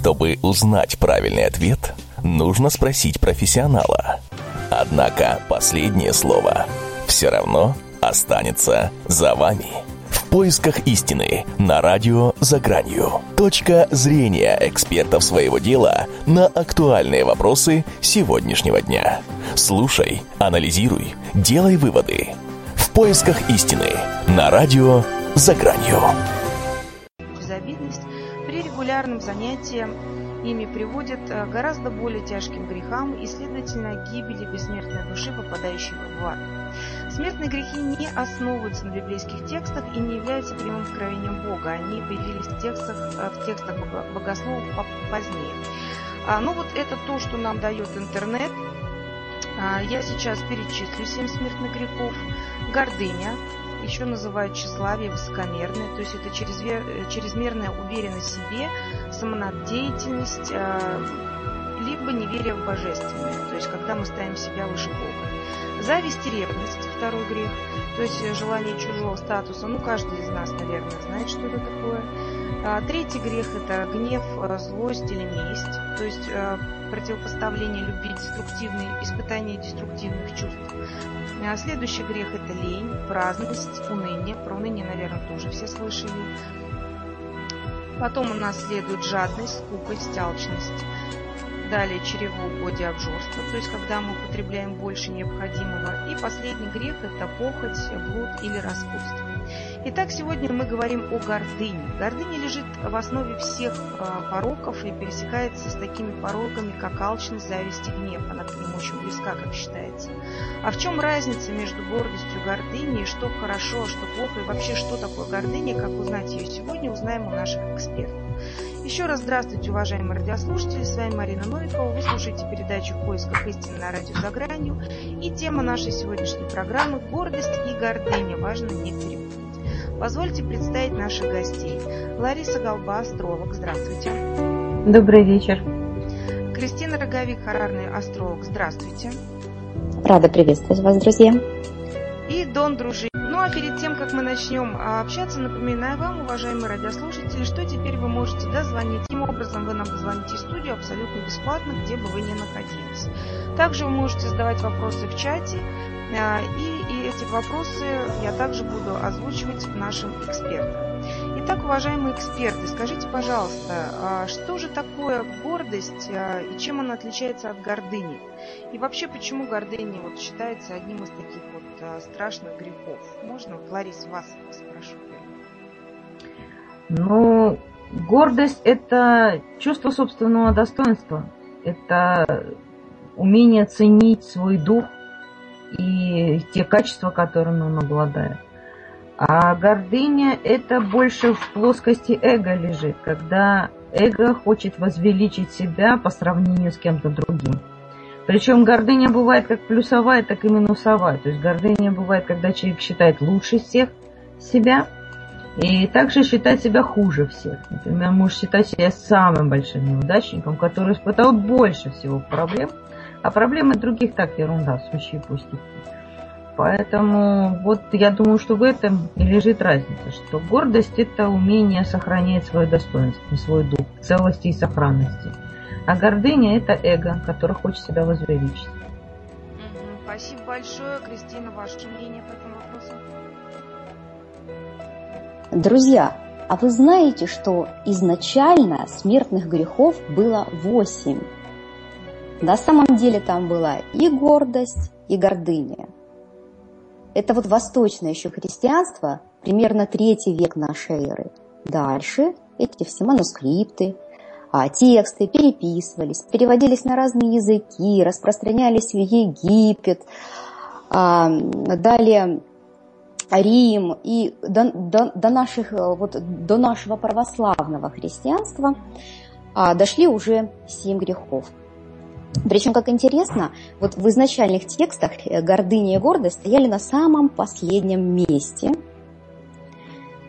Чтобы узнать правильный ответ, нужно спросить профессионала. Однако последнее слово все равно останется за вами. В поисках истины на радио «За гранью». Точка зрения экспертов своего дела на актуальные вопросы сегодняшнего дня. Слушай, анализируй, делай выводы. В поисках истины на радио «За гранью». Регулярном занятии ими приводит э, гораздо более тяжким грехам и, следовательно, гибели бессмертной души, попадающей в ад. Смертные грехи не основываются на библейских текстах и не являются прямым откровением Бога. Они появились в текстах, э, в текстах богословов позднее. А, ну вот это то, что нам дает интернет. А, я сейчас перечислю семь смертных грехов. Гордыня, еще называют тщеславие, высокомерное, то есть это чрезмерная уверенность в себе, самонадеятельность, а, либо неверие в божественное, то есть когда мы ставим себя выше Бога. Зависть и ревность – второй грех, то есть желание чужого статуса. Ну, каждый из нас, наверное, знает, что это такое. А, третий грех – это гнев, а, злость или месть, то есть противопоставление любви деструктивной, испытание деструктивных чувств. Следующий грех – это лень, праздность, уныние. Про уныние, наверное, тоже все слышали. Потом у нас следует жадность, скупость, алчность. Далее чревоугодие, обжорство, то есть когда мы употребляем больше необходимого. И последний грех – это похоть, блуд или распутство. Итак, сегодня мы говорим о гордыне. Гордыня лежит в основе всех э, пороков и пересекается с такими пороками, как алчность, зависть и гнев. Она к ним очень близка, как считается. А в чем разница между гордостью и гордыней, что хорошо, а что плохо, и вообще что такое гордыня, как узнать ее сегодня, узнаем у наших экспертов. Еще раз здравствуйте, уважаемые радиослушатели. С вами Марина Новикова. Вы слушаете передачу «В поисках истины» на радио «За гранью». И тема нашей сегодняшней программы – гордость и гордыня. Важно не перепутать. Позвольте представить наших гостей. Лариса Голба, астролог. Здравствуйте. Добрый вечер. Кристина Роговик, харарный астролог. Здравствуйте. Рада приветствовать вас, друзья. И Дон Дружи. Ну а перед тем, как мы начнем общаться, напоминаю вам, уважаемые радиослушатели, что теперь вы можете дозвонить. Таким образом, вы нам дозвоните в студию абсолютно бесплатно, где бы вы ни находились. Также вы можете задавать вопросы в чате, а, и эти вопросы я также буду озвучивать нашим экспертам. Итак, уважаемые эксперты, скажите, пожалуйста, а что же такое гордость а, и чем она отличается от гордыни? И вообще, почему гордыня вот считается одним из таких вот страшных грехов? Можно, вот, Ларис, вас спрошу? Ну, гордость – это чувство собственного достоинства. Это умение ценить свой дух – и те качества, которыми он обладает. А гордыня это больше в плоскости эго лежит, когда эго хочет возвеличить себя по сравнению с кем-то другим. Причем гордыня бывает как плюсовая, так и минусовая. То есть гордыня бывает, когда человек считает лучше всех себя, и также считать себя хуже всех. Например, может считать себя самым большим неудачником, который испытал больше всего проблем – а проблемы других так ерунда, сущие пустяки. Поэтому вот я думаю, что в этом и лежит разница, что гордость это умение сохранять свое достоинство, свой дух, целости и сохранности. А гордыня это эго, которое хочет себя возвеличить. Спасибо большое. Кристина, ваше мнение по этому вопросу? Друзья, а вы знаете, что изначально смертных грехов было восемь? На самом деле там была и гордость, и гордыня. Это вот восточное еще христианство, примерно третий век нашей эры. Дальше эти все манускрипты, а, тексты переписывались, переводились на разные языки, распространялись в Египет, а, далее Рим и до, до, до, наших, вот, до нашего православного христианства а, дошли уже семь грехов. Причем, как интересно, вот в изначальных текстах э, гордыня и гордость стояли на самом последнем месте.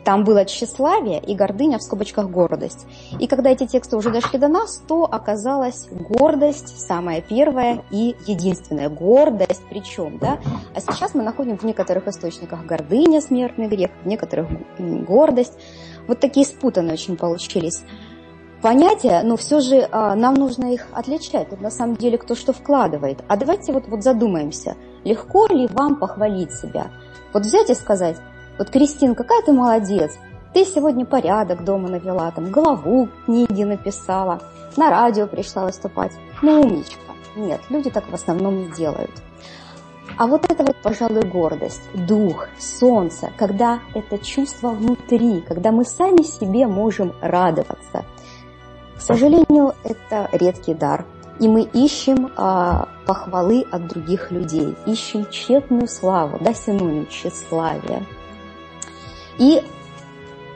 Там было тщеславие и гордыня в скобочках гордость. И когда эти тексты уже дошли до нас, то оказалась гордость самая первая и единственная. Гордость причем, да? А сейчас мы находим в некоторых источниках гордыня, смертный грех, в некоторых гордость. Вот такие спутанные очень получились понятия, но все же а, нам нужно их отличать. Тут на самом деле кто что вкладывает. А давайте вот, вот задумаемся, легко ли вам похвалить себя? Вот взять и сказать, вот, Кристин, какая ты молодец, ты сегодня порядок дома навела, там, главу книги написала, на радио пришла выступать. Ну, умничка. Нет, люди так в основном не делают. А вот это вот, пожалуй, гордость, дух, солнце, когда это чувство внутри, когда мы сами себе можем радоваться. К сожалению, это редкий дар. И мы ищем а, похвалы от других людей, ищем тщетную славу, да, синоним тщеславия. И,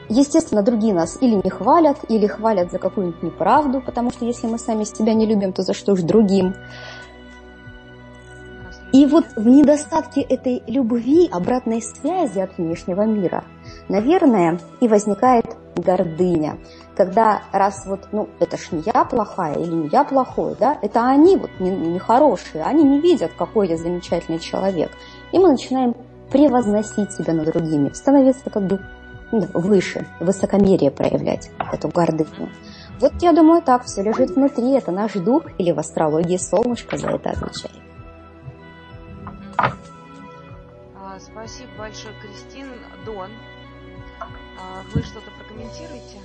естественно, другие нас или не хвалят, или хвалят за какую-нибудь неправду, потому что если мы сами себя не любим, то за что ж другим? И вот в недостатке этой любви, обратной связи от внешнего мира, наверное, и возникает гордыня. Когда раз вот, ну, это ж не я плохая или не я плохой, да, это они вот нехорошие, не они не видят, какой я замечательный человек. И мы начинаем превозносить себя над другими, становиться как бы ну, выше, высокомерие проявлять, эту гордыню. Вот я думаю, так все лежит внутри, это наш дух или в астрологии солнышко за это отвечает. А, спасибо большое, Кристин. Дон, а, вы что-то прокомментируете?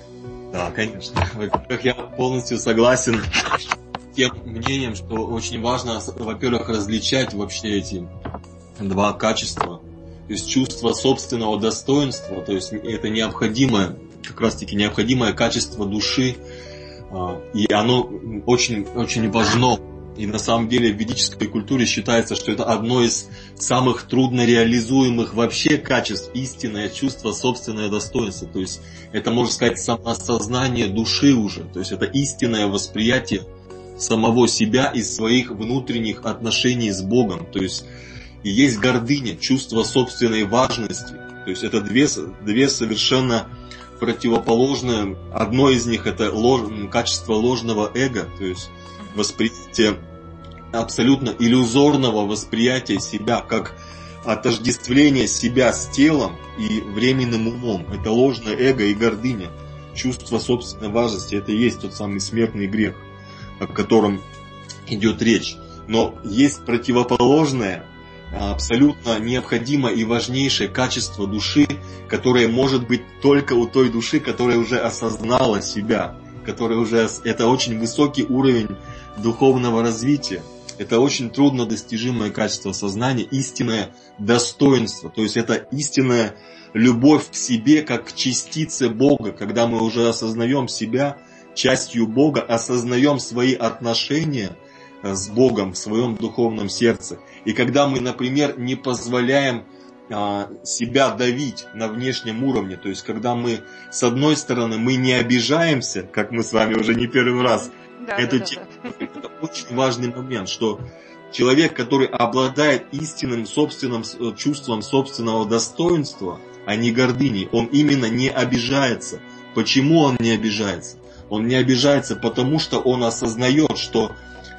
Да, конечно. Во-первых, я полностью согласен с тем мнением, что очень важно, во-первых, различать вообще эти два качества. То есть чувство собственного достоинства, то есть это необходимое, как раз таки необходимое качество души, а, и оно очень, очень важно и на самом деле в ведической культуре считается, что это одно из самых трудно реализуемых вообще качеств, истинное чувство, собственное достоинство. То есть это, можно сказать, самоосознание души уже. То есть это истинное восприятие самого себя и своих внутренних отношений с Богом. То есть и есть гордыня, чувство собственной важности. То есть это две, две совершенно противоположные. Одно из них это лож, качество ложного эго, то есть восприятие абсолютно иллюзорного восприятия себя, как отождествление себя с телом и временным умом. Это ложное эго и гордыня. Чувство собственной важности – это и есть тот самый смертный грех, о котором идет речь. Но есть противоположное, абсолютно необходимое и важнейшее качество души, которое может быть только у той души, которая уже осознала себя, которая уже это очень высокий уровень духовного развития. Это очень трудно достижимое качество сознания, истинное достоинство. То есть это истинная любовь к себе, как к частице Бога, когда мы уже осознаем себя частью Бога, осознаем свои отношения э, с Богом в своем духовном сердце. И когда мы, например, не позволяем а, себя давить на внешнем уровне, то есть когда мы, с одной стороны, мы не обижаемся, как мы с вами уже не первый раз да, эту да, тему. Да, да. Это очень важный момент, что человек, который обладает истинным собственным э, чувством собственного достоинства, а не гордыней, он именно не обижается. Почему он не обижается? Он не обижается, потому что он осознает, что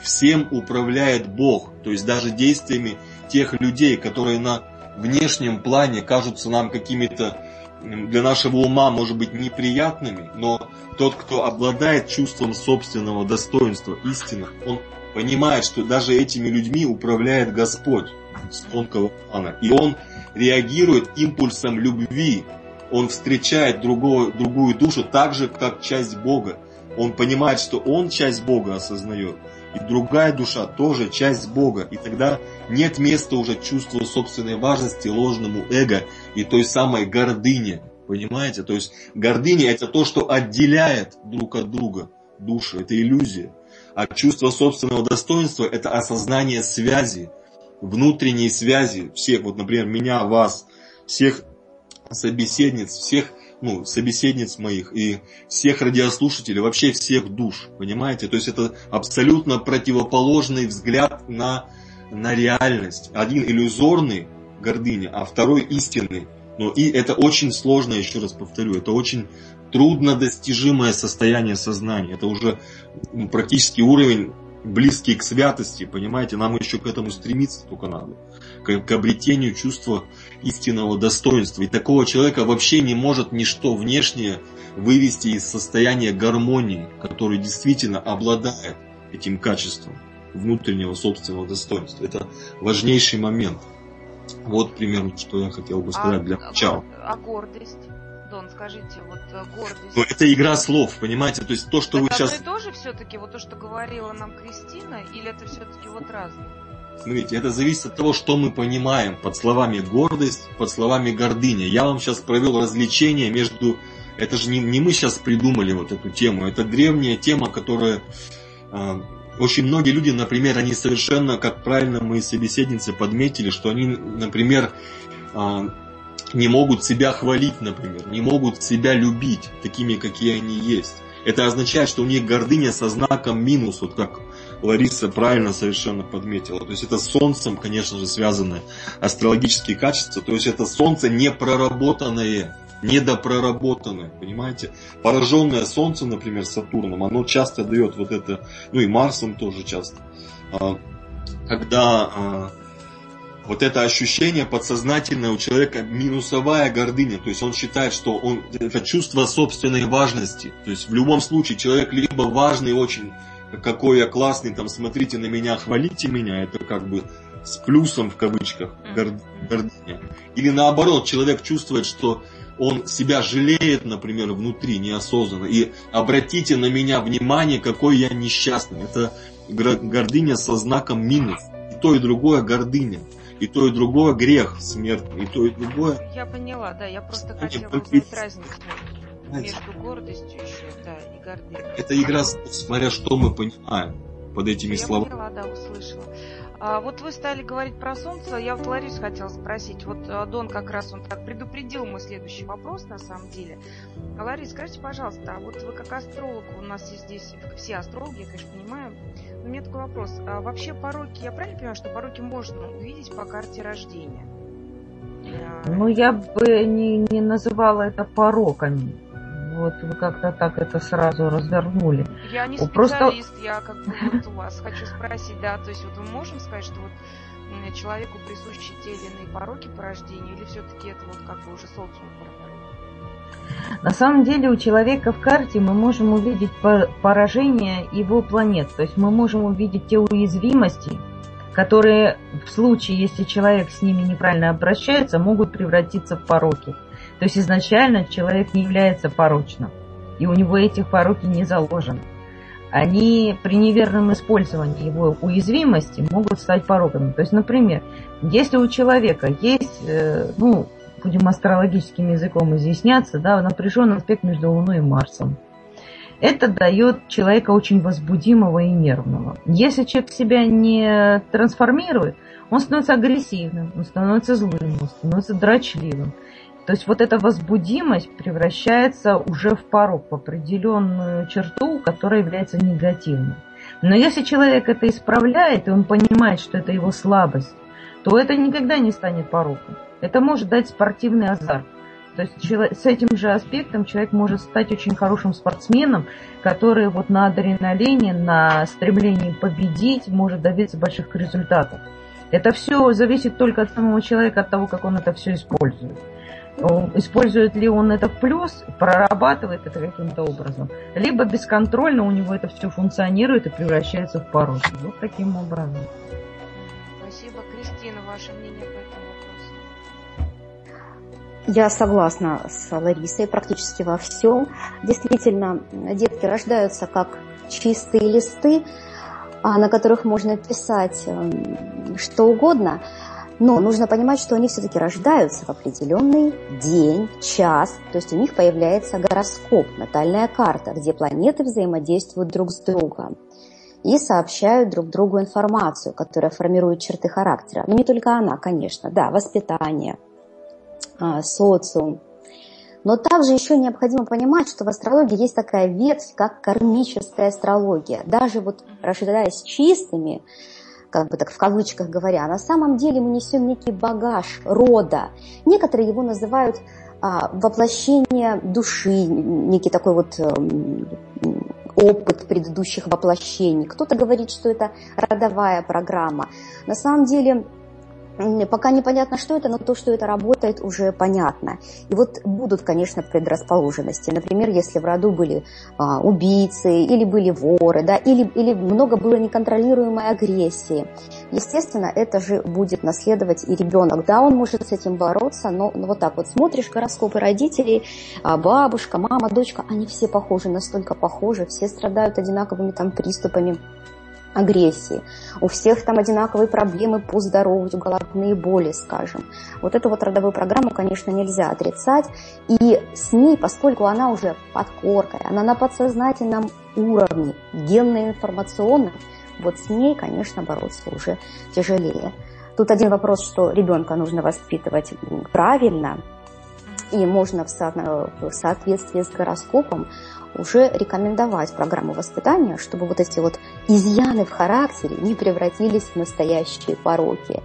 всем управляет Бог. То есть даже действиями тех людей, которые на внешнем плане кажутся нам какими-то для нашего ума, может быть, неприятными, но тот, кто обладает чувством собственного достоинства, истины, он понимает, что даже этими людьми управляет Господь с тонкого плана. И он реагирует импульсом любви. Он встречает другого, другую душу так же, как часть Бога. Он понимает, что он часть Бога осознает. И другая душа тоже часть Бога. И тогда нет места уже чувству собственной важности, ложному эго и той самой гордыне. Понимаете? То есть гордыня это то, что отделяет друг от друга души. Это иллюзия. А чувство собственного достоинства это осознание связи, внутренней связи всех, вот, например, меня, вас, всех собеседниц, всех ну, собеседниц моих и всех радиослушателей, вообще всех душ, понимаете? То есть это абсолютно противоположный взгляд на, на реальность. Один иллюзорный, гордыня, а второй истинный. Но и это очень сложно, еще раз повторю, это очень трудно достижимое состояние сознания. Это уже практически уровень близкий к святости, понимаете, нам еще к этому стремиться только надо. к, к обретению чувства истинного достоинства. И такого человека вообще не может ничто внешнее вывести из состояния гармонии, который действительно обладает этим качеством внутреннего собственного достоинства. Это важнейший момент. Вот примерно, что я хотел бы сказать а, для начала. А гордость? Дон, скажите, вот э, гордость. Ну, это игра слов, понимаете? То есть то, что это вы сейчас... Это тоже все-таки вот то, что говорила нам Кристина, или это все-таки вот разное? Смотрите, это зависит от того, что мы понимаем под словами гордость, под словами гордыня. Я вам сейчас провел развлечение между... Это же не, не мы сейчас придумали вот эту тему, это древняя тема, которая... Очень многие люди, например, они совершенно, как правильно мы собеседницы подметили, что они, например, э, не могут себя хвалить, например, не могут себя любить такими, какие они есть. Это означает, что у них гордыня со знаком минус, вот как Лариса правильно совершенно подметила. То есть это с Солнцем, конечно же, связаны астрологические качества. То есть это Солнце не проработанное, недопроработанное, понимаете? Пораженное Солнце, например, Сатурном, оно часто дает вот это, ну и Марсом тоже часто. А, когда а, вот это ощущение подсознательное у человека минусовая гордыня. То есть он считает, что он, это чувство собственной важности. То есть в любом случае человек либо важный очень, какой я классный, там смотрите на меня, хвалите меня, это как бы с плюсом в кавычках гордыня. Или наоборот, человек чувствует, что он себя жалеет, например, внутри неосознанно. И обратите на меня внимание, какой я несчастный. Это гордыня со знаком минус. И то, и другое гордыня. И то, и другое грех смертный, и то, и другое... Я поняла, да, я просто хотела узнать разницу между гордостью еще, да, и гордыней. Это игра, смотря что мы понимаем под этими я словами. Я поняла, да, услышала. А, вот вы стали говорить про солнце, я вот Ларису хотела спросить. Вот а, Дон как раз он так предупредил мой следующий вопрос на самом деле. А, Ларис, скажите, пожалуйста, а вот вы как астролог, у нас есть здесь все астрологи, я, конечно, понимаю, у меня такой вопрос. А вообще пороки, я правильно понимаю, что пороки можно увидеть по карте рождения? Ну, я бы не, не называла это пороками. Вот вы как-то так это сразу развернули. Я не специалист, Просто... я как бы вот у вас хочу спросить, да, то есть вот мы можем сказать, что вот человеку присущи те или иные пороки по рождению, или все-таки это вот как бы уже социум на самом деле у человека в карте мы можем увидеть поражение его планет. То есть мы можем увидеть те уязвимости, которые в случае, если человек с ними неправильно обращается, могут превратиться в пороки. То есть изначально человек не является порочным, и у него этих пороки не заложены. Они при неверном использовании его уязвимости могут стать пороками. То есть, например, если у человека есть, э, ну, будем астрологическим языком изъясняться, да, напряженный аспект между Луной и Марсом. Это дает человека очень возбудимого и нервного. Если человек себя не трансформирует, он становится агрессивным, он становится злым, он становится дрочливым. То есть вот эта возбудимость превращается уже в порог, в определенную черту, которая является негативной. Но если человек это исправляет, и он понимает, что это его слабость, то это никогда не станет пороком. Это может дать спортивный азарт. То есть с этим же аспектом человек может стать очень хорошим спортсменом, который вот на адреналине, на стремлении победить может добиться больших результатов. Это все зависит только от самого человека, от того, как он это все использует. Использует ли он это в плюс, прорабатывает это каким-то образом, либо бесконтрольно у него это все функционирует и превращается в порочность. Вот таким образом. Спасибо, Кристина, ваше мнение по этому я согласна с Ларисой практически во всем. Действительно, детки рождаются как чистые листы, а, на которых можно писать эм, что угодно, но нужно понимать, что они все-таки рождаются в определенный день, час, то есть у них появляется гороскоп, натальная карта, где планеты взаимодействуют друг с другом и сообщают друг другу информацию, которая формирует черты характера. Но не только она, конечно, да, воспитание, а, социум. Но также еще необходимо понимать, что в астрологии есть такая ветвь, как кармическая астрология. Даже вот рождаясь чистыми, как бы так в кавычках говоря, на самом деле мы несем некий багаж рода. Некоторые его называют а, воплощение души, некий такой вот а, опыт предыдущих воплощений. Кто-то говорит, что это родовая программа. На самом деле Пока непонятно, что это, но то, что это работает, уже понятно. И вот будут, конечно, предрасположенности. Например, если в роду были а, убийцы, или были воры, да, или, или много было неконтролируемой агрессии. Естественно, это же будет наследовать и ребенок. Да, он может с этим бороться, но, но вот так вот смотришь гороскопы родителей, а, бабушка, мама, дочка, они все похожи, настолько похожи, все страдают одинаковыми там приступами агрессии. У всех там одинаковые проблемы по здоровью, головные боли, скажем. Вот эту вот родовую программу, конечно, нельзя отрицать. И с ней, поскольку она уже под коркой, она на подсознательном уровне, генно-информационном, вот с ней, конечно, бороться уже тяжелее. Тут один вопрос, что ребенка нужно воспитывать правильно, и можно в соответствии с гороскопом уже рекомендовать программу воспитания, чтобы вот эти вот изъяны в характере не превратились в настоящие пороки.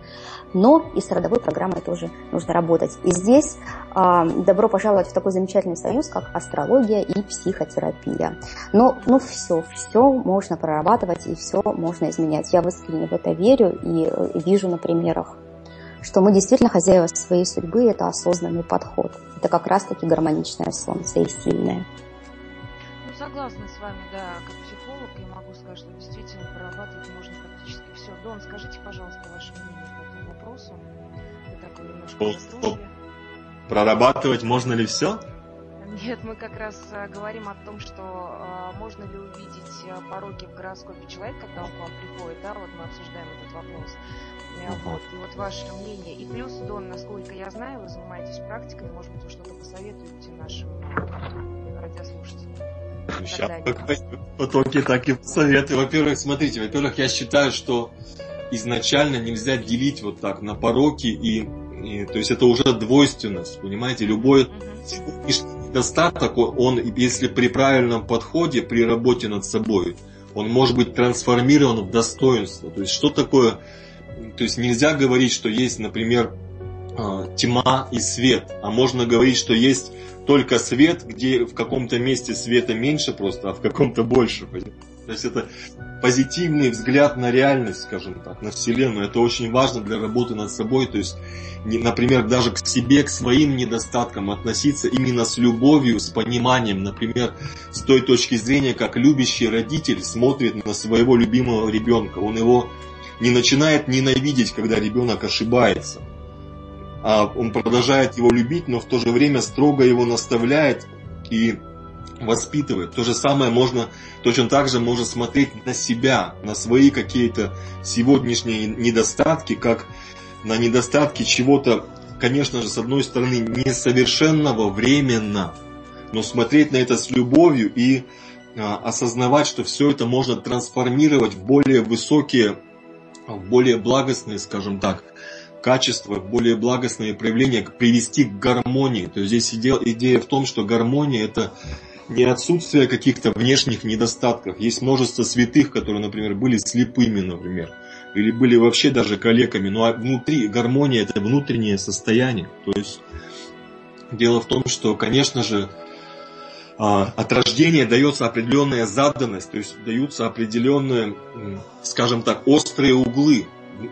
Но и с родовой программой тоже нужно работать. И здесь э, добро пожаловать в такой замечательный союз, как астрология и психотерапия. Но ну, все, все можно прорабатывать и все можно изменять. Я искренне в это верю и, и вижу на примерах что мы действительно хозяева своей судьбы, это осознанный подход. Это как раз-таки гармоничное солнце и сильное согласна с вами, да, как психолог, я могу сказать, что действительно прорабатывать можно практически все. Дон, скажите, пожалуйста, ваше мнение по этому вопросу. Вы такой немножко Прорабатывать можно ли все? Нет, мы как раз а, говорим о том, что а, можно ли увидеть а, пороки в гороскопе человека, когда он к вам приходит, да, вот мы обсуждаем этот вопрос. Uh-huh. Вот, и вот ваше мнение. И плюс, Дон, насколько я знаю, вы занимаетесь практикой, может быть, вы что-то посоветуете нашим радиослушателям. Сейчас потоки так и советы. Во-первых, смотрите, во-первых, я считаю, что изначально нельзя делить вот так на пороки и, и то есть это уже двойственность, понимаете, любой недостаток, он, если при правильном подходе, при работе над собой, он может быть трансформирован в достоинство. То есть что такое, то есть нельзя говорить, что есть, например, тьма и свет, а можно говорить, что есть только свет, где в каком-то месте света меньше просто, а в каком-то больше. То есть это позитивный взгляд на реальность, скажем так, на Вселенную. Это очень важно для работы над собой. То есть, например, даже к себе, к своим недостаткам относиться именно с любовью, с пониманием. Например, с той точки зрения, как любящий родитель смотрит на своего любимого ребенка. Он его не начинает ненавидеть, когда ребенок ошибается а он продолжает его любить, но в то же время строго его наставляет и воспитывает. То же самое можно, точно так же можно смотреть на себя, на свои какие-то сегодняшние недостатки, как на недостатки чего-то, конечно же, с одной стороны, несовершенного временно, но смотреть на это с любовью и а, осознавать, что все это можно трансформировать в более высокие, в более благостные, скажем так, качества, более благостные проявления привести к гармонии. То есть здесь идея, идея в том, что гармония это не отсутствие каких-то внешних недостатков. Есть множество святых, которые, например, были слепыми, например, или были вообще даже калеками. Ну а внутри гармония это внутреннее состояние. То есть дело в том, что, конечно же, а, от рождения дается определенная заданность, то есть даются определенные, скажем так, острые углы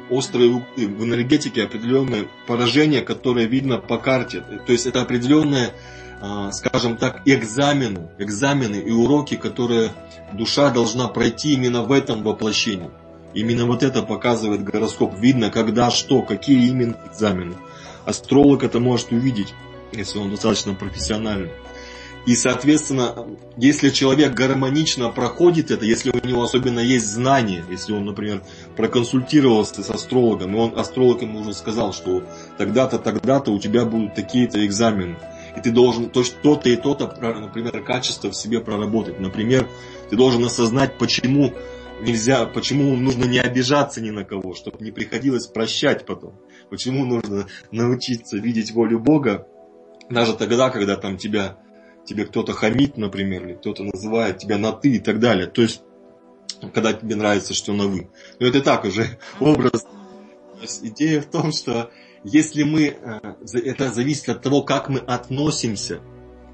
острые углы в энергетике определенное поражение, которое видно по карте. То есть это определенные, а, скажем так, экзамены, экзамены и уроки, которые душа должна пройти именно в этом воплощении. Именно вот это показывает гороскоп. Видно, когда, что, какие именно экзамены. Астролог это может увидеть, если он достаточно профессиональный. И, соответственно, если человек гармонично проходит это, если у него особенно есть знания, если он, например, проконсультировался с астрологом, и он астролог ему уже сказал, что тогда-то, тогда-то у тебя будут такие-то экзамены, и ты должен то, то-то и то-то, например, качество в себе проработать. Например, ты должен осознать, почему нельзя, почему нужно не обижаться ни на кого, чтобы не приходилось прощать потом. Почему нужно научиться видеть волю Бога, даже тогда, когда там тебя тебе кто-то хамит, например, или кто-то называет тебя на ты и так далее. То есть, когда тебе нравится, что на вы. Но это так уже образ. То есть, идея в том, что если мы, э, это зависит от того, как мы относимся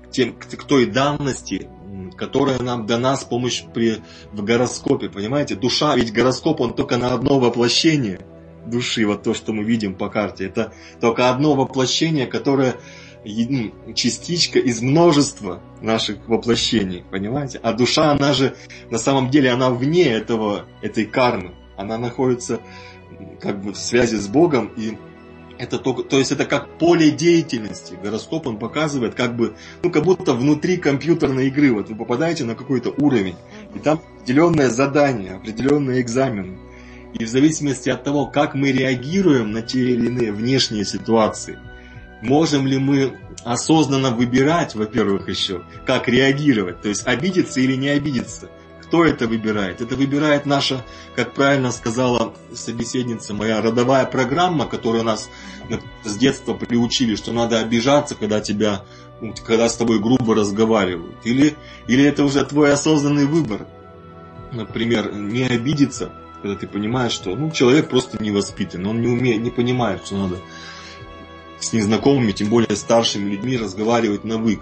к, тем, к той данности, которая нам дана с помощью при, в гороскопе, понимаете? Душа, ведь гороскоп, он только на одно воплощение. души, вот то, что мы видим по карте. Это только одно воплощение, которое частичка из множества наших воплощений, понимаете? А душа, она же, на самом деле, она вне этого, этой кармы. Она находится как бы в связи с Богом, и это только, то есть это как поле деятельности. Гороскоп он показывает как бы, ну как будто внутри компьютерной игры. Вот вы попадаете на какой-то уровень, и там определенное задание, определенные экзамены. И в зависимости от того, как мы реагируем на те или иные внешние ситуации, можем ли мы осознанно выбирать, во-первых, еще, как реагировать, то есть обидеться или не обидеться. Кто это выбирает? Это выбирает наша, как правильно сказала собеседница, моя родовая программа, которую нас с детства приучили, что надо обижаться, когда тебя, когда с тобой грубо разговаривают. Или, или это уже твой осознанный выбор. Например, не обидеться, когда ты понимаешь, что ну, человек просто не воспитан, он не умеет, не понимает, что надо с незнакомыми, тем более старшими людьми разговаривать на «вы»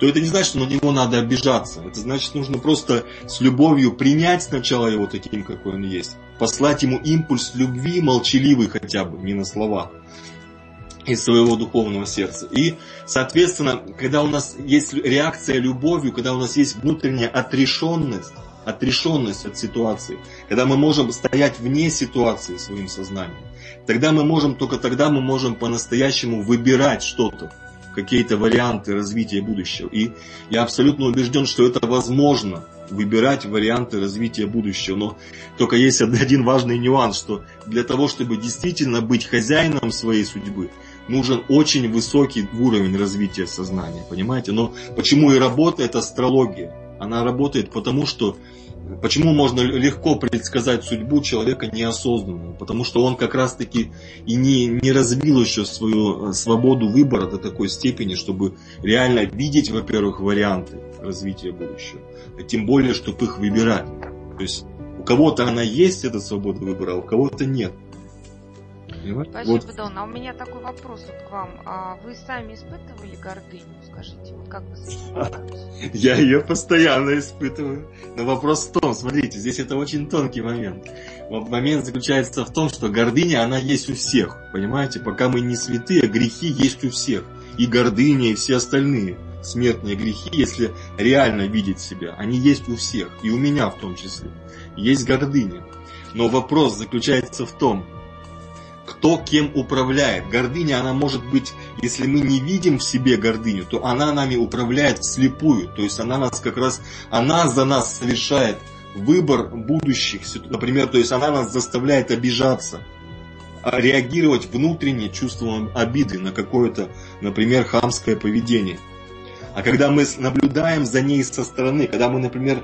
то это не значит, что на него надо обижаться. Это значит, нужно просто с любовью принять сначала его таким, какой он есть. Послать ему импульс любви, молчаливый хотя бы, не на слова из своего духовного сердца. И, соответственно, когда у нас есть реакция любовью, когда у нас есть внутренняя отрешенность, отрешенность от ситуации, когда мы можем стоять вне ситуации своим сознанием, тогда мы можем, только тогда мы можем по-настоящему выбирать что-то, какие-то варианты развития будущего. И я абсолютно убежден, что это возможно, выбирать варианты развития будущего. Но только есть один важный нюанс, что для того, чтобы действительно быть хозяином своей судьбы, нужен очень высокий уровень развития сознания, понимаете? Но почему и работает астрология? Она работает потому, что Почему можно легко предсказать судьбу человека неосознанного? Потому что он как раз-таки и не, не развил еще свою э, свободу выбора до такой степени, чтобы реально видеть, во-первых, варианты развития будущего, а тем более, чтобы их выбирать. То есть у кого-то она есть, эта свобода выбора, а у кого-то нет. Спасибо, вот. Дон. А у меня такой вопрос вот к вам. А вы сами испытывали гордыню? Скажите, вот как вы с этим Я ее постоянно испытываю. Но вопрос в том, смотрите, здесь это очень тонкий момент. Вот момент заключается в том, что гордыня, она есть у всех. Понимаете, пока мы не святые, грехи есть у всех. И гордыня, и все остальные смертные грехи, если реально видеть себя, они есть у всех, и у меня в том числе. Есть гордыня. Но вопрос заключается в том, кто кем управляет. Гордыня, она может быть, если мы не видим в себе гордыню, то она нами управляет вслепую. То есть она нас как раз, она за нас совершает выбор будущих, например, то есть она нас заставляет обижаться, а реагировать внутренне чувством обиды на какое-то, например, хамское поведение. А когда мы наблюдаем за ней со стороны, когда мы, например,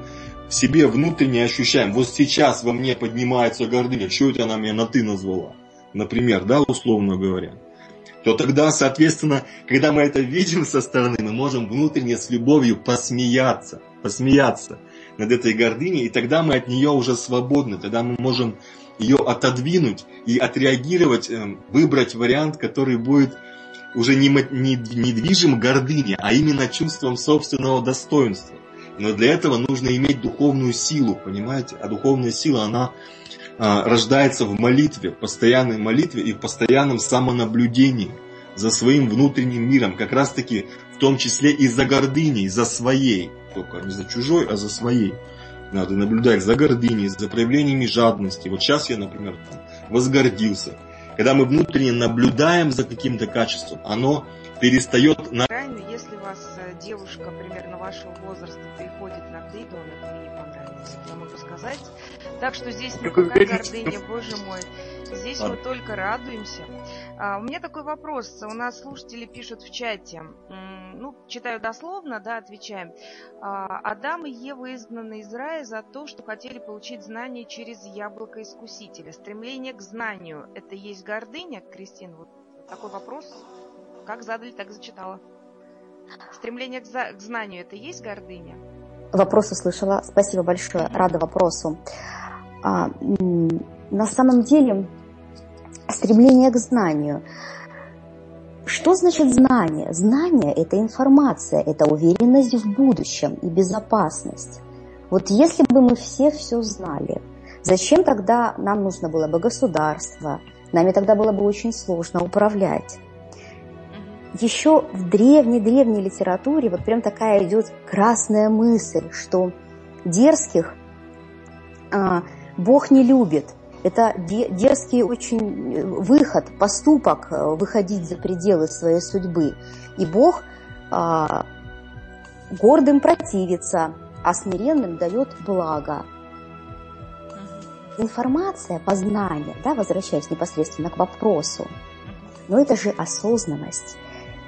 в себе внутренне ощущаем, вот сейчас во мне поднимается гордыня, что это она меня на «ты» назвала? Например, да, условно говоря, то тогда, соответственно, когда мы это видим со стороны, мы можем внутренне с любовью посмеяться, посмеяться над этой гордыней, и тогда мы от нее уже свободны, тогда мы можем ее отодвинуть и отреагировать, э, выбрать вариант, который будет уже не, не, не движим гордыней, а именно чувством собственного достоинства. Но для этого нужно иметь духовную силу, понимаете? А духовная сила, она рождается в молитве, постоянной молитве и в постоянном самонаблюдении за своим внутренним миром, как раз таки в том числе и за гордыней, за своей, только не за чужой, а за своей. Надо наблюдать за гордыней, за проявлениями жадности. Вот сейчас я, например, возгордился. Когда мы внутренне наблюдаем за каким-то качеством, оно перестает... На... Если у вас э, девушка примерно вашего возраста приходит на то это мне не понравится. Я могу сказать, так что здесь никакая гордыня, боже мой. Здесь мы только радуемся. А, у меня такой вопрос. У нас слушатели пишут в чате. Ну, читаю дословно, да, отвечаем. А, Адам и Ева изгнаны из рая за то, что хотели получить знания через яблоко искусителя. Стремление к знанию – это есть гордыня, Кристина? Вот такой вопрос. Как задали, так зачитала. Стремление к, за... к знанию – это есть гордыня? Вопрос услышала. Спасибо большое. Рада вопросу. А, на самом деле стремление к знанию. Что значит знание? Знание – это информация, это уверенность в будущем и безопасность. Вот если бы мы все все знали, Зачем тогда нам нужно было бы государство? Нами тогда было бы очень сложно управлять. Еще в древней-древней литературе вот прям такая идет красная мысль, что дерзких а, Бог не любит. Это дерзкий очень э, выход, поступок э, выходить за пределы своей судьбы. И Бог а, гордым противится, а смиренным дает благо. Информация, познание, да, возвращаясь непосредственно к вопросу, но это же осознанность.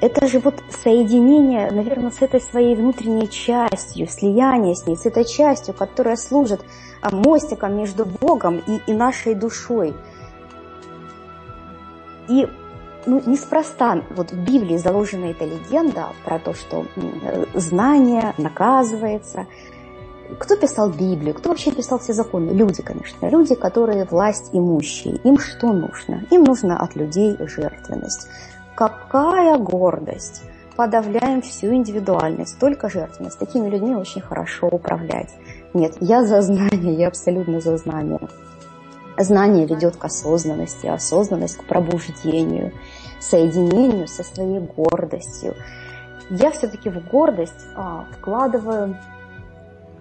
Это же вот соединение, наверное, с этой своей внутренней частью, слияние с ней, с этой частью, которая служит а, мостиком между Богом и, и нашей душой. И ну, неспроста вот в Библии заложена эта легенда про то, что знание наказывается. Кто писал Библию? Кто вообще писал все законы? Люди, конечно. Люди, которые власть имущие. Им что нужно? Им нужно от людей жертвенность. Какая гордость! Подавляем всю индивидуальность, только жертвенность. Такими людьми очень хорошо управлять. Нет, я за знание, я абсолютно за знание. Знание ведет к осознанности, осознанность к пробуждению, соединению со своей гордостью. Я все-таки в гордость а, вкладываю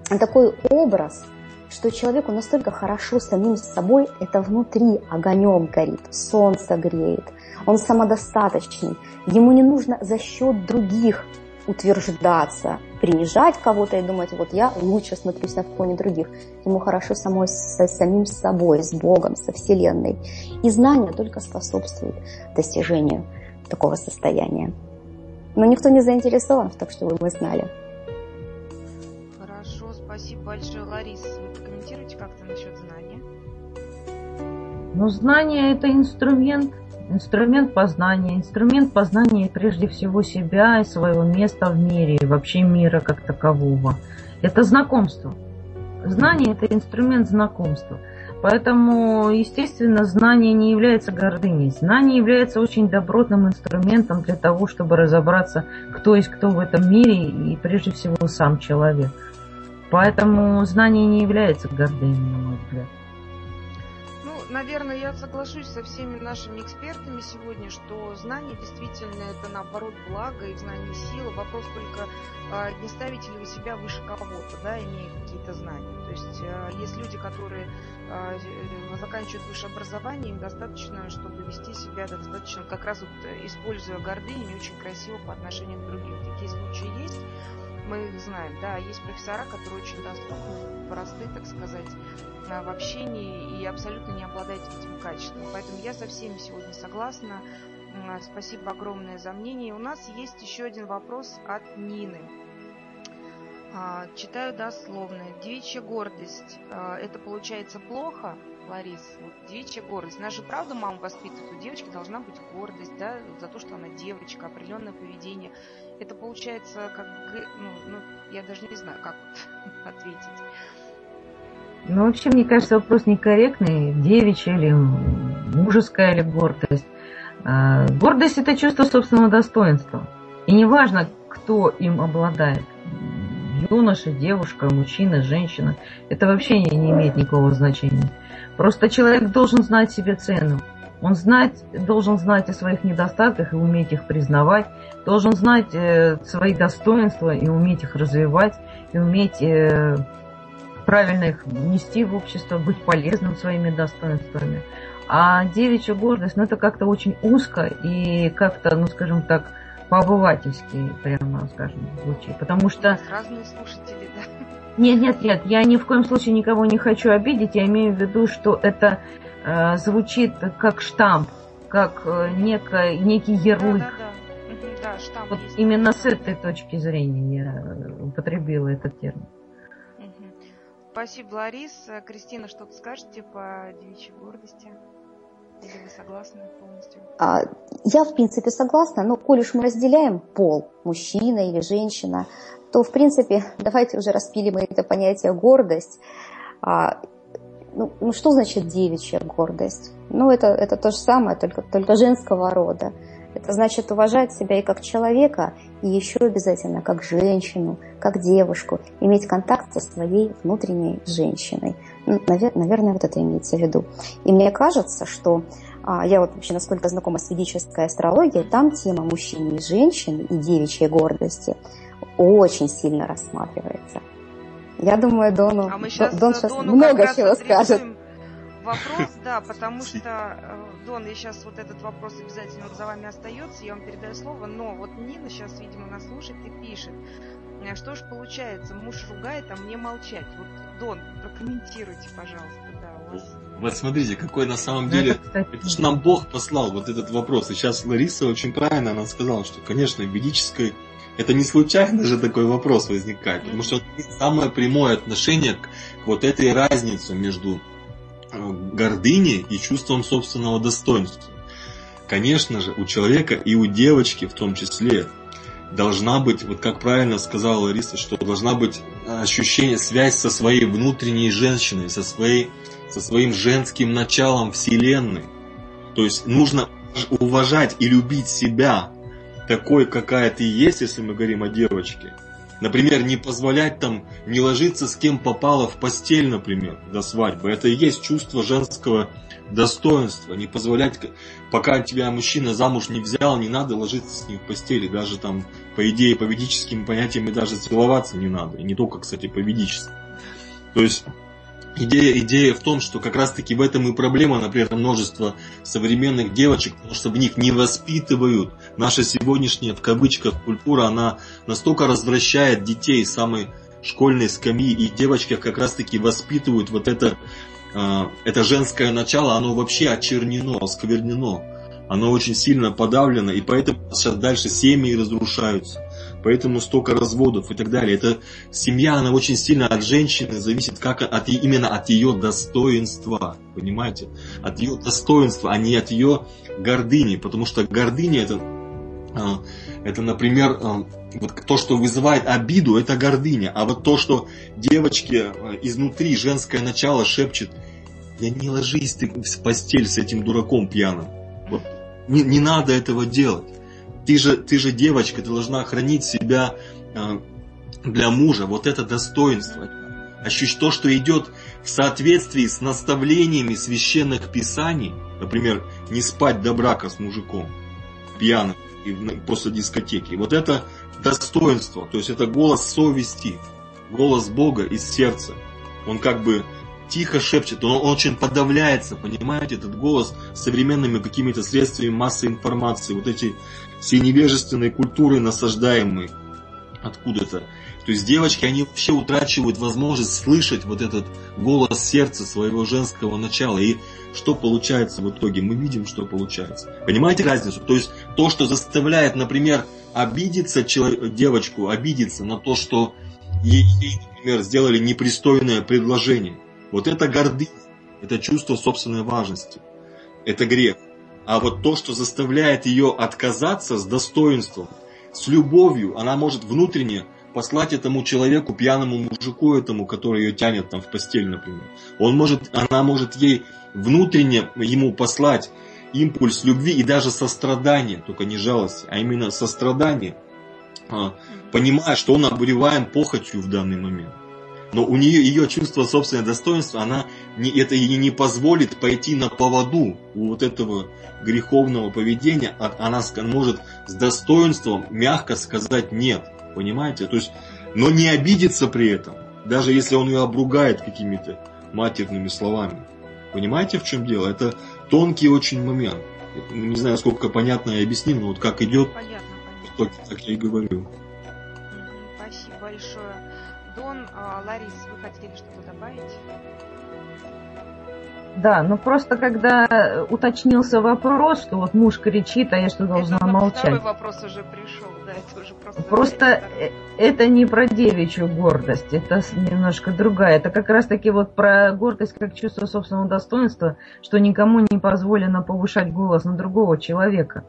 такой образ, что человеку настолько хорошо самим собой, это внутри огонек горит, солнце греет, он самодостаточный, ему не нужно за счет других утверждаться, принижать кого-то и думать, вот я лучше смотрюсь на фоне других. Ему хорошо самой со самим собой, с Богом, со Вселенной. И знание только способствует достижению такого состояния. Но никто не заинтересован в том, чтобы мы знали. Хорошо, спасибо большое, Лариса. Вы прокомментируете как-то насчет знания? Ну, знание – это инструмент, инструмент познания. Инструмент познания прежде всего себя и своего места в мире, и вообще мира как такового. Это знакомство. Знание – это инструмент знакомства. Поэтому, естественно, знание не является гордыней. Знание является очень добротным инструментом для того, чтобы разобраться, кто есть кто в этом мире, и прежде всего сам человек. Поэтому знание не является гордыней, на мой взгляд наверное, я соглашусь со всеми нашими экспертами сегодня, что знание действительно это наоборот благо и в знании сила. Вопрос только, а, не ставите ли вы себя выше кого-то, да, имея какие-то знания. То есть а, есть люди, которые а, э, заканчивают высшее образование, им достаточно, чтобы вести себя достаточно, как раз вот э, используя гордыню, не очень красиво по отношению к другим. Такие случаи есть мы их знаем, да, есть профессора, которые очень доступны, просты, так сказать, в общении и абсолютно не обладает этим качеством. Поэтому я со всеми сегодня согласна. Спасибо огромное за мнение. У нас есть еще один вопрос от Нины. А, читаю дословно. Девичья гордость. А, это получается плохо, Ларис? Девичья гордость. Же правда мама воспитывает. У девочки должна быть гордость, да, за то, что она девочка, определенное поведение. Это получается как... Ну, ну я даже не знаю, как ответить. Ну, вообще, мне кажется, вопрос некорректный. Девичья или мужеская или гордость. А, гордость – это чувство собственного достоинства. И неважно, кто им обладает. Юноша, девушка, мужчина, женщина. Это вообще не, не имеет никакого значения. Просто человек должен знать себе цену. Он знать, должен знать о своих недостатках и уметь их признавать, должен знать э, свои достоинства и уметь их развивать, и уметь э, правильно их нести в общество, быть полезным своими достоинствами. А девичья гордость, ну это как-то очень узко и как-то, ну скажем так, по-обывательски, прямо скажем, звучит. Потому что... Разные слушатели, да? Нет, нет, нет, я ни в коем случае никого не хочу обидеть. Я имею в виду, что это звучит как штамп, как э, некий, некий ярлык. Да, да, да. Да, штамп вот именно с этой точки зрения я употребила этот термин. Спасибо, Ларис. Кристина, что-то скажете по девичьей гордости? Или вы согласны полностью? А, я, в принципе, согласна, но коль уж мы разделяем пол, мужчина или женщина, то, в принципе, давайте уже распилим это понятие гордость. А, ну, ну, что значит девичья гордость? Ну, это, это то же самое, только, только женского рода. Это значит уважать себя и как человека, и еще обязательно как женщину, как девушку, иметь контакт со своей внутренней женщиной. Наверное, вот это имеется в виду. И мне кажется, что а, я вот вообще, насколько знакома с ведической астрологией, там тема мужчин и женщин и девичьей гордости очень сильно рассматривается. Я думаю, Дону, а мы сейчас Дон сейчас Дону много чего скажет. Вопрос, да, потому что, э, Дон, я сейчас вот этот вопрос обязательно за вами остается, я вам передаю слово, но вот Нина сейчас, видимо, нас слушает и пишет. «Э, что ж получается, муж ругает, а мне молчать. Вот, Дон, прокомментируйте, пожалуйста, да, у вас... Вот смотрите, какой на самом деле, это же нам Бог послал вот этот вопрос. И сейчас Лариса очень правильно она сказала, что, конечно, ведической это не случайно же такой вопрос возникает, потому что самое прямое отношение к вот этой разнице между э, гордыней и чувством собственного достоинства. Конечно же, у человека и у девочки в том числе должна быть, вот как правильно сказала Лариса, что должна быть ощущение, связь со своей внутренней женщиной, со, своей, со своим женским началом Вселенной. То есть нужно уважать и любить себя, такой, какая ты есть, если мы говорим о девочке. Например, не позволять там не ложиться с кем попало в постель, например, до свадьбы. Это и есть чувство женского достоинства. Не позволять, пока тебя мужчина замуж не взял, не надо ложиться с ним в постели. Даже там, по идее, по ведическим понятиям, и даже целоваться не надо. И не только, кстати, по ведическим. То есть Идея, идея в том, что как раз таки в этом и проблема, например, множество современных девочек, потому что в них не воспитывают. Наша сегодняшняя, в кавычках, культура, она настолько развращает детей самой школьной скамьи, и девочки как раз таки воспитывают вот это, э, это женское начало, оно вообще очернено, осквернено. Оно очень сильно подавлено, и поэтому сейчас дальше семьи разрушаются поэтому столько разводов и так далее. Это семья, она очень сильно от женщины зависит, как от, именно от ее достоинства, понимаете? От ее достоинства, а не от ее гордыни, потому что гордыня это, а, это, например, а, вот то, что вызывает обиду, это гордыня, а вот то, что девочки а, изнутри женское начало шепчет, я не ложись ты в постель с этим дураком пьяным. Вот. Не, не надо этого делать. Ты же, ты же девочка, ты должна хранить себя э, для мужа. Вот это достоинство. Ощущать то, что идет в соответствии с наставлениями священных писаний. Например, не спать до брака с мужиком пьяным и после дискотеки. Вот это достоинство. То есть это голос совести, голос Бога из сердца. Он как бы тихо шепчет, он, он очень подавляется, понимаете, этот голос современными какими-то средствами массы информации, вот эти все невежественные культуры насаждаемые откуда-то. То есть девочки, они вообще утрачивают возможность слышать вот этот голос сердца своего женского начала. И что получается в итоге? Мы видим, что получается. Понимаете разницу? То есть то, что заставляет, например, обидеться девочку, обидеться на то, что ей, например, сделали непристойное предложение. Вот это гордыня, это чувство собственной важности. Это грех. А вот то, что заставляет ее отказаться с достоинством, с любовью, она может внутренне послать этому человеку, пьяному мужику этому, который ее тянет там в постель, например. Он может, она может ей внутренне ему послать импульс любви и даже сострадания, только не жалости, а именно сострадания, а, понимая, что он обуреваем похотью в данный момент но у нее ее чувство собственного достоинства, она не, это ей не позволит пойти на поводу у вот этого греховного поведения, а она может с достоинством мягко сказать нет, понимаете? То есть, но не обидеться при этом, даже если он ее обругает какими-то матерными словами. Понимаете, в чем дело? Это тонкий очень момент. Не знаю, сколько понятно я объяснил, но вот как идет, понятно, понятно. так я и говорю. Ларис, вы хотели что-то добавить? Да, но просто когда уточнился вопрос, что вот муж кричит, а я что должна это молчать. Второй вопрос уже пришел, да, это уже просто... Просто э, это не про девичью гордость, это немножко другая. Это как раз таки вот про гордость как чувство собственного достоинства, что никому не позволено повышать голос на другого человека.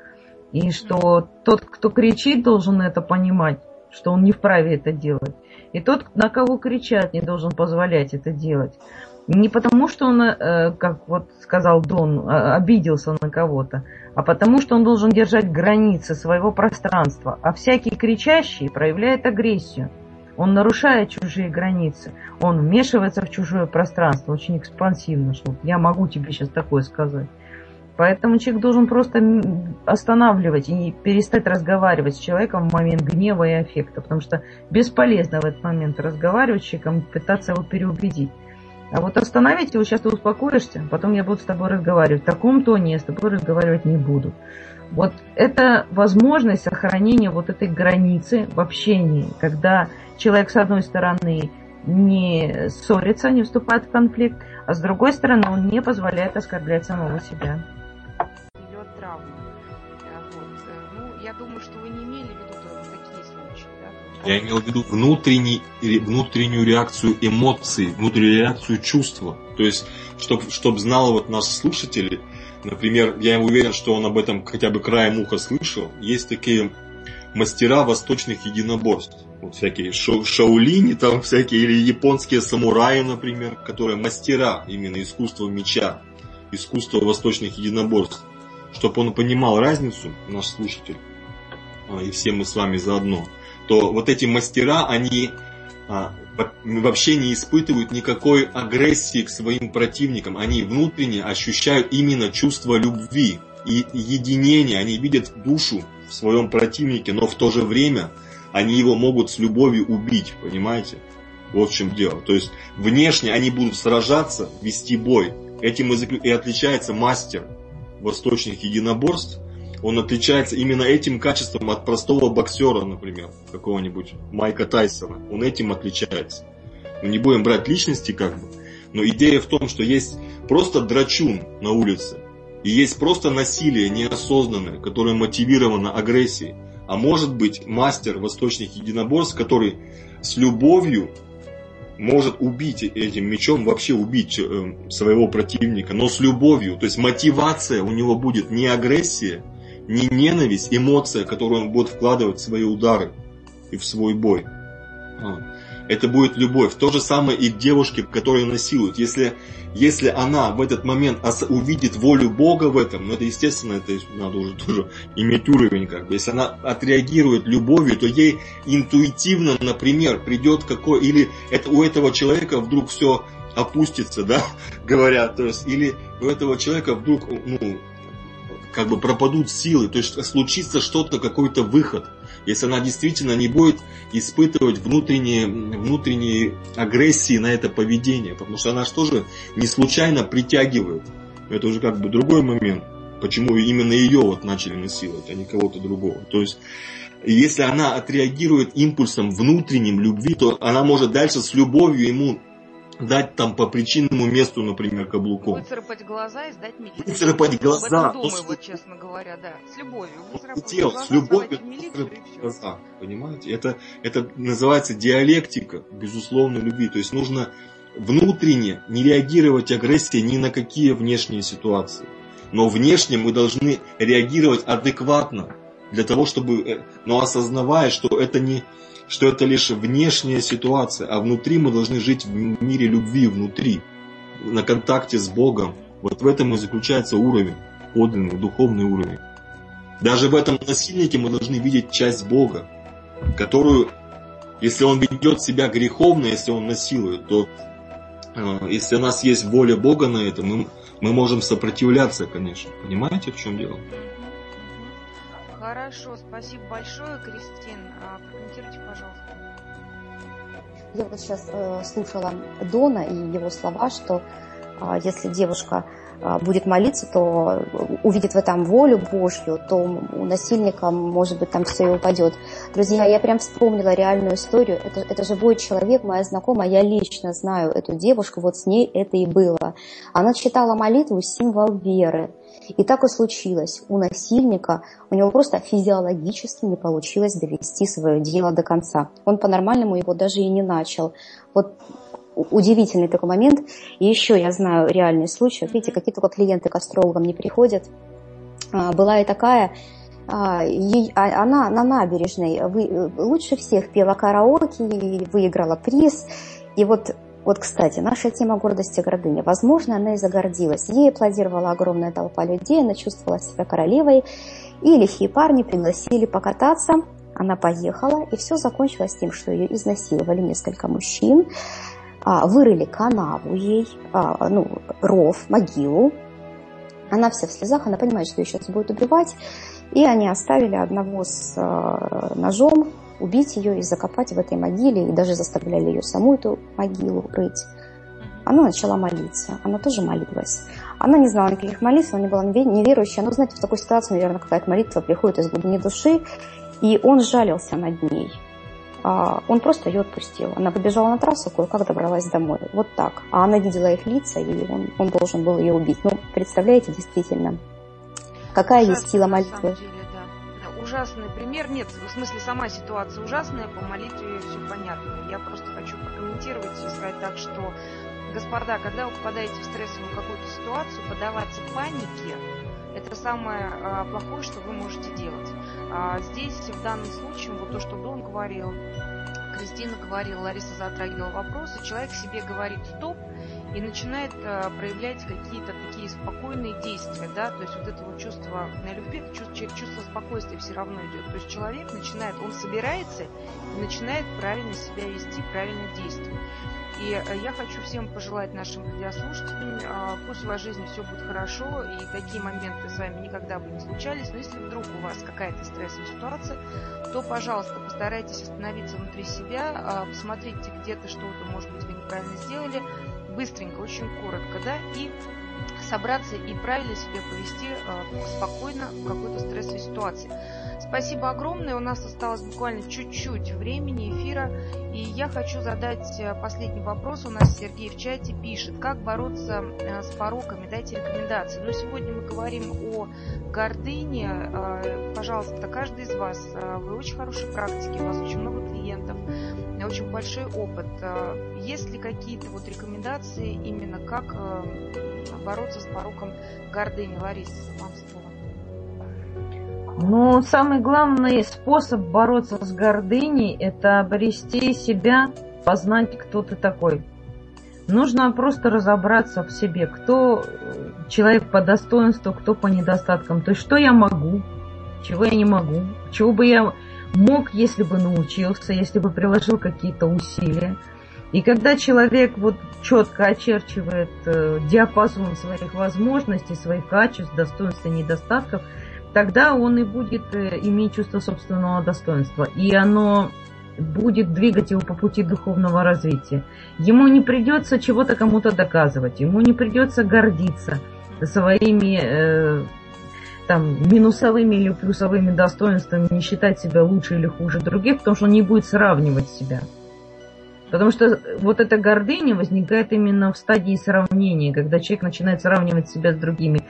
И что тот, кто кричит, должен это понимать, что он не вправе это делать. И тот, на кого кричат, не должен позволять это делать. Не потому, что он, э, как вот сказал Дон, э, обиделся на кого-то, а потому, что он должен держать границы своего пространства. А всякий кричащий проявляет агрессию. Он нарушает чужие границы, он вмешивается в чужое пространство очень экспансивно, что я могу тебе сейчас такое сказать. Поэтому человек должен просто останавливать и перестать разговаривать с человеком в момент гнева и аффекта, потому что бесполезно в этот момент разговаривать с человеком, пытаться его переубедить. А вот остановить его, сейчас ты успокоишься, потом я буду с тобой разговаривать. В таком тоне я с тобой разговаривать не буду. Вот это возможность сохранения вот этой границы в общении, когда человек, с одной стороны, не ссорится, не вступает в конфликт, а с другой стороны, он не позволяет оскорблять самого себя. Я имел в виду внутренний, внутреннюю реакцию эмоций, внутреннюю реакцию чувства. То есть, чтобы чтоб знал вот наш слушатель, например, я уверен, что он об этом хотя бы краем уха слышал, есть такие мастера восточных единоборств. Вот всякие шау шаулини, там всякие, или японские самураи, например, которые мастера именно искусства меча, искусства восточных единоборств. Чтобы он понимал разницу, наш слушатель, а, и все мы с вами заодно – то вот эти мастера, они а, вообще не испытывают никакой агрессии к своим противникам. Они внутренне ощущают именно чувство любви и единения. Они видят душу в своем противнике, но в то же время они его могут с любовью убить, понимаете? Вот в чем дело. То есть внешне они будут сражаться, вести бой. Этим и отличается мастер восточных единоборств – он отличается именно этим качеством от простого боксера, например, какого-нибудь Майка Тайсона. Он этим отличается. Мы не будем брать личности как бы, но идея в том, что есть просто драчун на улице, и есть просто насилие неосознанное, которое мотивировано агрессией. А может быть мастер восточных единоборств, который с любовью может убить этим мечом, вообще убить э, своего противника, но с любовью. То есть мотивация у него будет не агрессия, не ненависть, эмоция, которую он будет вкладывать в свои удары и в свой бой. А, это будет любовь. То же самое и к девушке, которую насилуют. Если, если она в этот момент увидит волю Бога в этом, ну это естественно, это надо уже тоже иметь уровень. Как бы. Если она отреагирует любовью, то ей интуитивно, например, придет какой... Или это, у этого человека вдруг все опустится, да, говорят. То есть, или у этого человека вдруг ну, как бы пропадут силы, то есть случится что-то, какой-то выход, если она действительно не будет испытывать внутренние, внутренние агрессии на это поведение, потому что она же тоже не случайно притягивает. Это уже как бы другой момент, почему именно ее вот начали насиловать, а не кого-то другого. То есть если она отреагирует импульсом внутренним любви, то она может дальше с любовью ему дать там по причинному месту, например, каблуком. Выцарапать глаза и сдать милиции. Выцарапать глаза. Об этом думаю, вот честно говоря, да. С любовью. Выцарапать Хотел, глаза, с любовью выцарапать глаза. Понимаете? Это, это называется диалектика, безусловно, любви. То есть нужно внутренне не реагировать агрессией ни на какие внешние ситуации. Но внешне мы должны реагировать адекватно для того, чтобы, э, но осознавая, что это не, что это лишь внешняя ситуация, а внутри мы должны жить в мире любви внутри, на контакте с Богом. Вот в этом и заключается уровень, подлинный, духовный уровень. Даже в этом насильнике мы должны видеть часть Бога, которую, если он ведет себя греховно, если он насилует, то э, если у нас есть воля Бога на это, мы, мы можем сопротивляться, конечно. Понимаете, в чем дело? Хорошо, спасибо большое, Кристин. А, прокомментируйте, пожалуйста. Я вот сейчас э, слушала Дона и его слова, что э, если девушка будет молиться, то увидит в этом волю Божью, то у насильника, может быть, там все и упадет. Друзья, я прям вспомнила реальную историю. Это, это живой человек, моя знакомая, я лично знаю эту девушку, вот с ней это и было. Она читала молитву «Символ веры». И так и случилось. У насильника, у него просто физиологически не получилось довести свое дело до конца. Он по-нормальному его даже и не начал. Вот удивительный такой момент. И еще я знаю реальный случай. видите, какие только клиенты к астрологам не приходят. А, была и такая, а, а, она на набережной лучше всех пела караоке, выиграла приз. И вот вот, кстати, наша тема гордости и гордыни. Возможно, она и загордилась. Ей аплодировала огромная толпа людей, она чувствовала себя королевой. И лихие парни пригласили покататься Она поехала, и все закончилось тем, что ее изнасиловали несколько мужчин, а, вырыли канаву ей, а, ну, ров, могилу. Она вся в слезах, она понимает, что ее сейчас будут убивать, и они оставили одного с а, ножом убить ее и закопать в этой могиле, и даже заставляли ее саму эту могилу рыть. Она начала молиться, она тоже молилась. Она не знала никаких молитв, она не была неверующая, но, знаете, в такой ситуации, наверное, какая-то молитва приходит из глубины души, и он жалился над ней. А, он просто ее отпустил. Она побежала на трассу, кое-как добралась домой. Вот так. А она видела их лица, и он, он должен был ее убить. Ну, представляете, действительно, какая Ужасно, есть сила молитвы. Деле, да. Ужасный пример. Нет, в смысле, сама ситуация ужасная, по молитве все понятно. Я просто хочу прокомментировать и сказать так, что, господа, когда вы попадаете в стрессовую какую-то ситуацию, подаваться панике, это самое а, плохое, что вы можете делать. А здесь, в данном случае, вот то, что Дон говорил, Кристина говорила, Лариса затрагивала вопросы, человек себе говорит «стоп», и начинает э, проявлять какие-то такие спокойные действия, да, то есть вот это вот чувство любви, чувство, чувство спокойствия все равно идет. То есть человек начинает, он собирается и начинает правильно себя вести, правильно действовать. И э, я хочу всем пожелать нашим радиослушателям, а, пусть в вашей жизни все будет хорошо, и такие моменты с вами никогда бы не случались, но если вдруг у вас какая-то стрессовая ситуация, то, пожалуйста, постарайтесь остановиться внутри себя, а, посмотрите где-то что-то, может быть, вы неправильно сделали, быстренько, очень коротко, да, и собраться и правильно себя повести э, спокойно в какой-то стрессовой ситуации. Спасибо огромное. У нас осталось буквально чуть-чуть времени эфира. И я хочу задать э, последний вопрос. У нас Сергей в чате пишет, как бороться э, с пороками, дайте рекомендации. Но сегодня мы говорим о гордыне. Э, пожалуйста, каждый из вас, вы очень хорошие практики, у вас очень много клиентов, очень большой опыт. Есть ли какие-то вот рекомендации именно как бороться с пороком гордыни? Лариса, вам слово. Ну, самый главный способ бороться с гордыней – это обрести себя, познать, кто ты такой. Нужно просто разобраться в себе, кто человек по достоинству, кто по недостаткам. То есть, что я могу, чего я не могу, чего бы я мог, если бы научился, если бы приложил какие-то усилия. И когда человек вот четко очерчивает э, диапазон своих возможностей, своих качеств, достоинств и недостатков – тогда он и будет э, иметь чувство собственного достоинства. И оно будет двигать его по пути духовного развития. Ему не придется чего-то кому-то доказывать, ему не придется гордиться своими э, там, минусовыми или плюсовыми достоинствами, не считать себя лучше или хуже других, потому что он не будет сравнивать себя. Потому что вот эта гордыня возникает именно в стадии сравнения, когда человек начинает сравнивать себя с другими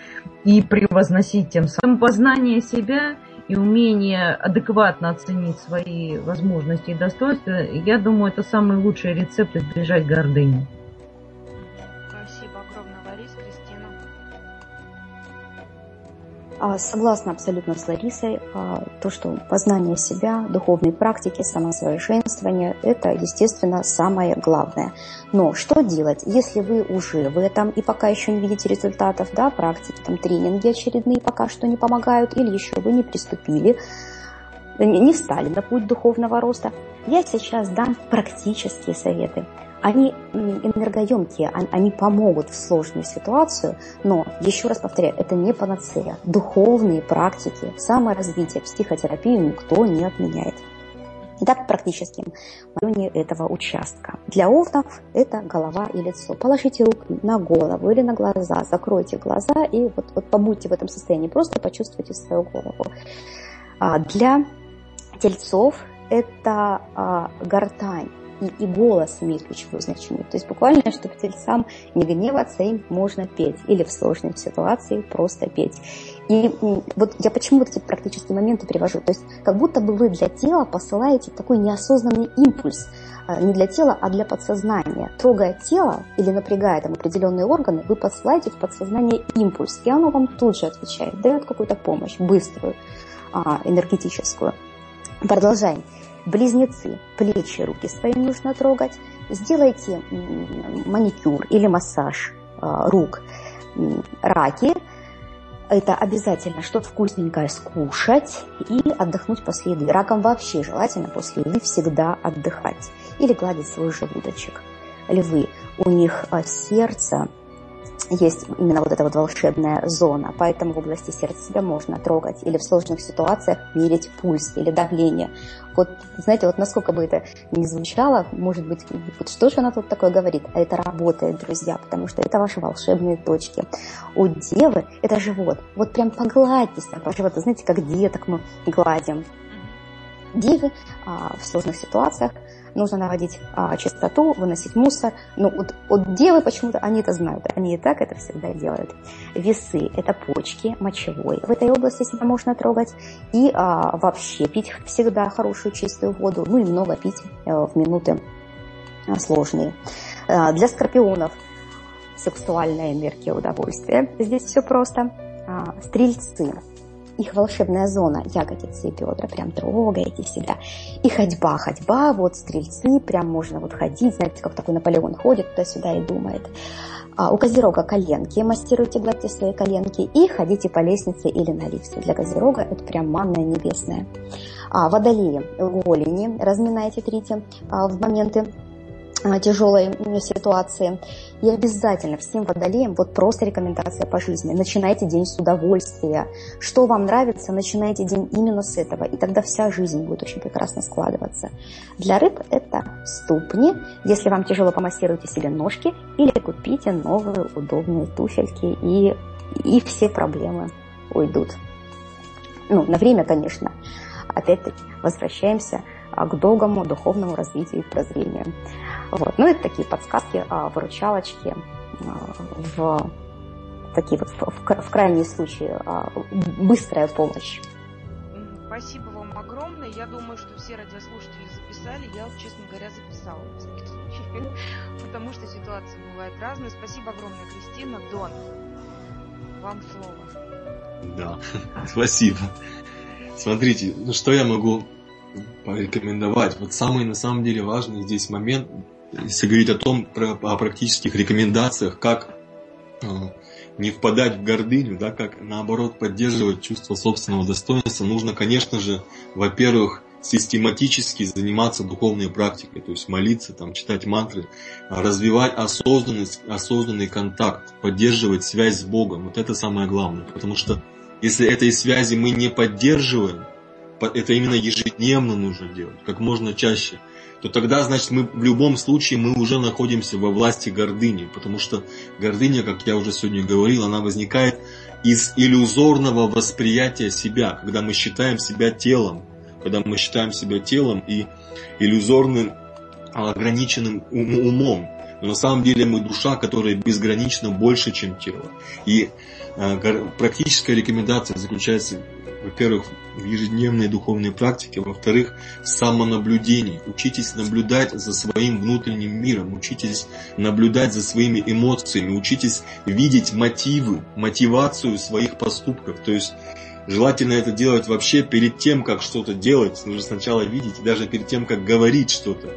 и превозносить тем самым познание себя и умение адекватно оценить свои возможности и достоинства, я думаю, это самый лучший рецепт избежать гордыни. Согласна абсолютно с Ларисой, а, то, что познание себя, духовные практики, самосовершенствование – это, естественно, самое главное. Но что делать, если вы уже в этом и пока еще не видите результатов, да, практики, там, тренинги очередные пока что не помогают, или еще вы не приступили, не встали на путь духовного роста, я сейчас дам практические советы – они энергоемкие, они помогут в сложную ситуацию, но, еще раз повторяю, это не панацея. Духовные практики, саморазвитие, психотерапию никто не отменяет. Итак, практическим районе этого участка. Для овнов это голова и лицо. Положите руку на голову или на глаза, закройте глаза и вот, вот побудьте в этом состоянии, просто почувствуйте свою голову. А для тельцов это а, гортань и, и голос имеет ключевое значение. То есть буквально, чтобы тельцам не гневаться, им можно петь. Или в сложной ситуации просто петь. И вот я почему вот эти практические моменты привожу. То есть как будто бы вы для тела посылаете такой неосознанный импульс. А, не для тела, а для подсознания. Трогая тело или напрягая там определенные органы, вы посылаете в подсознание импульс. И оно вам тут же отвечает, дает какую-то помощь, быструю, а, энергетическую. Продолжаем. Близнецы, плечи, руки свои нужно трогать. Сделайте маникюр или массаж а, рук. Раки, это обязательно что-то вкусненькое скушать и отдохнуть после еды. Раком вообще желательно после еды всегда отдыхать или гладить свой желудочек. Львы, у них а, сердце есть именно вот эта вот волшебная зона, поэтому в области сердца себя можно трогать или в сложных ситуациях мерить пульс или давление. Вот, знаете, вот насколько бы это ни звучало, может быть, вот что же она тут такое говорит, а это работает, друзья, потому что это ваши волшебные точки. У девы это живот, вот прям погладьте себя по животу, знаете, как деток мы гладим. Девы а, в сложных ситуациях нужно наводить а, чистоту, выносить мусор. Ну, вот, вот девы почему-то, они это знают, они и так это всегда делают. Весы – это почки, мочевой. В этой области себя можно трогать. И а, вообще пить всегда хорошую чистую воду, ну и много пить а, в минуты а, сложные. А, для скорпионов сексуальная энергия удовольствия. Здесь все просто. А, стрельцы их волшебная зона, ягодицы и бедра, прям трогаете себя. И ходьба, ходьба, вот стрельцы, прям можно вот ходить, знаете, как такой Наполеон ходит туда-сюда и думает. А у козерога коленки, массируйте, гладьте свои коленки и ходите по лестнице или на лифте. Для козерога это прям манная небесная. А водолеи, голени, разминайте, трите а, в моменты тяжелой ситуации. И обязательно всем водолеям, вот просто рекомендация по жизни, начинайте день с удовольствия. Что вам нравится, начинайте день именно с этого, и тогда вся жизнь будет очень прекрасно складываться. Для рыб это ступни. Если вам тяжело, помассируйте себе ножки или купите новые удобные туфельки, и, и все проблемы уйдут. Ну, на время, конечно. Опять-таки, возвращаемся а, к долгому духовному развитию и прозрению. Вот. Ну, это такие подсказки, а, выручалочки а, в такие вот в, в, в крайние случаи быстрая помощь. Спасибо вам огромное. Я думаю, что все радиослушатели записали. Я, честно говоря, записала потому что ситуации бывают разные. Спасибо огромное, Кристина. Дон, вам слово. Да, спасибо. Смотрите, ну что я могу порекомендовать. Вот самый на самом деле важный здесь момент, если говорить о том, про, о практических рекомендациях, как э, не впадать в гордыню, да, как наоборот поддерживать чувство собственного достоинства, нужно, конечно же, во-первых, систематически заниматься духовной практикой, то есть молиться, там, читать мантры, развивать осознанность, осознанный контакт, поддерживать связь с Богом. Вот это самое главное, потому что если этой связи мы не поддерживаем, это именно ежедневно нужно делать, как можно чаще, то тогда, значит, мы в любом случае мы уже находимся во власти гордыни, потому что гордыня, как я уже сегодня говорил, она возникает из иллюзорного восприятия себя, когда мы считаем себя телом, когда мы считаем себя телом и иллюзорным ограниченным умом. Но на самом деле мы душа, которая безгранично больше, чем тело. И э, практическая рекомендация заключается во-первых, в ежедневной духовной практике, во-вторых, самонаблюдении. Учитесь наблюдать за своим внутренним миром, учитесь наблюдать за своими эмоциями, учитесь видеть мотивы, мотивацию своих поступков. То есть желательно это делать вообще перед тем, как что-то делать. Нужно сначала видеть, даже перед тем, как говорить что-то.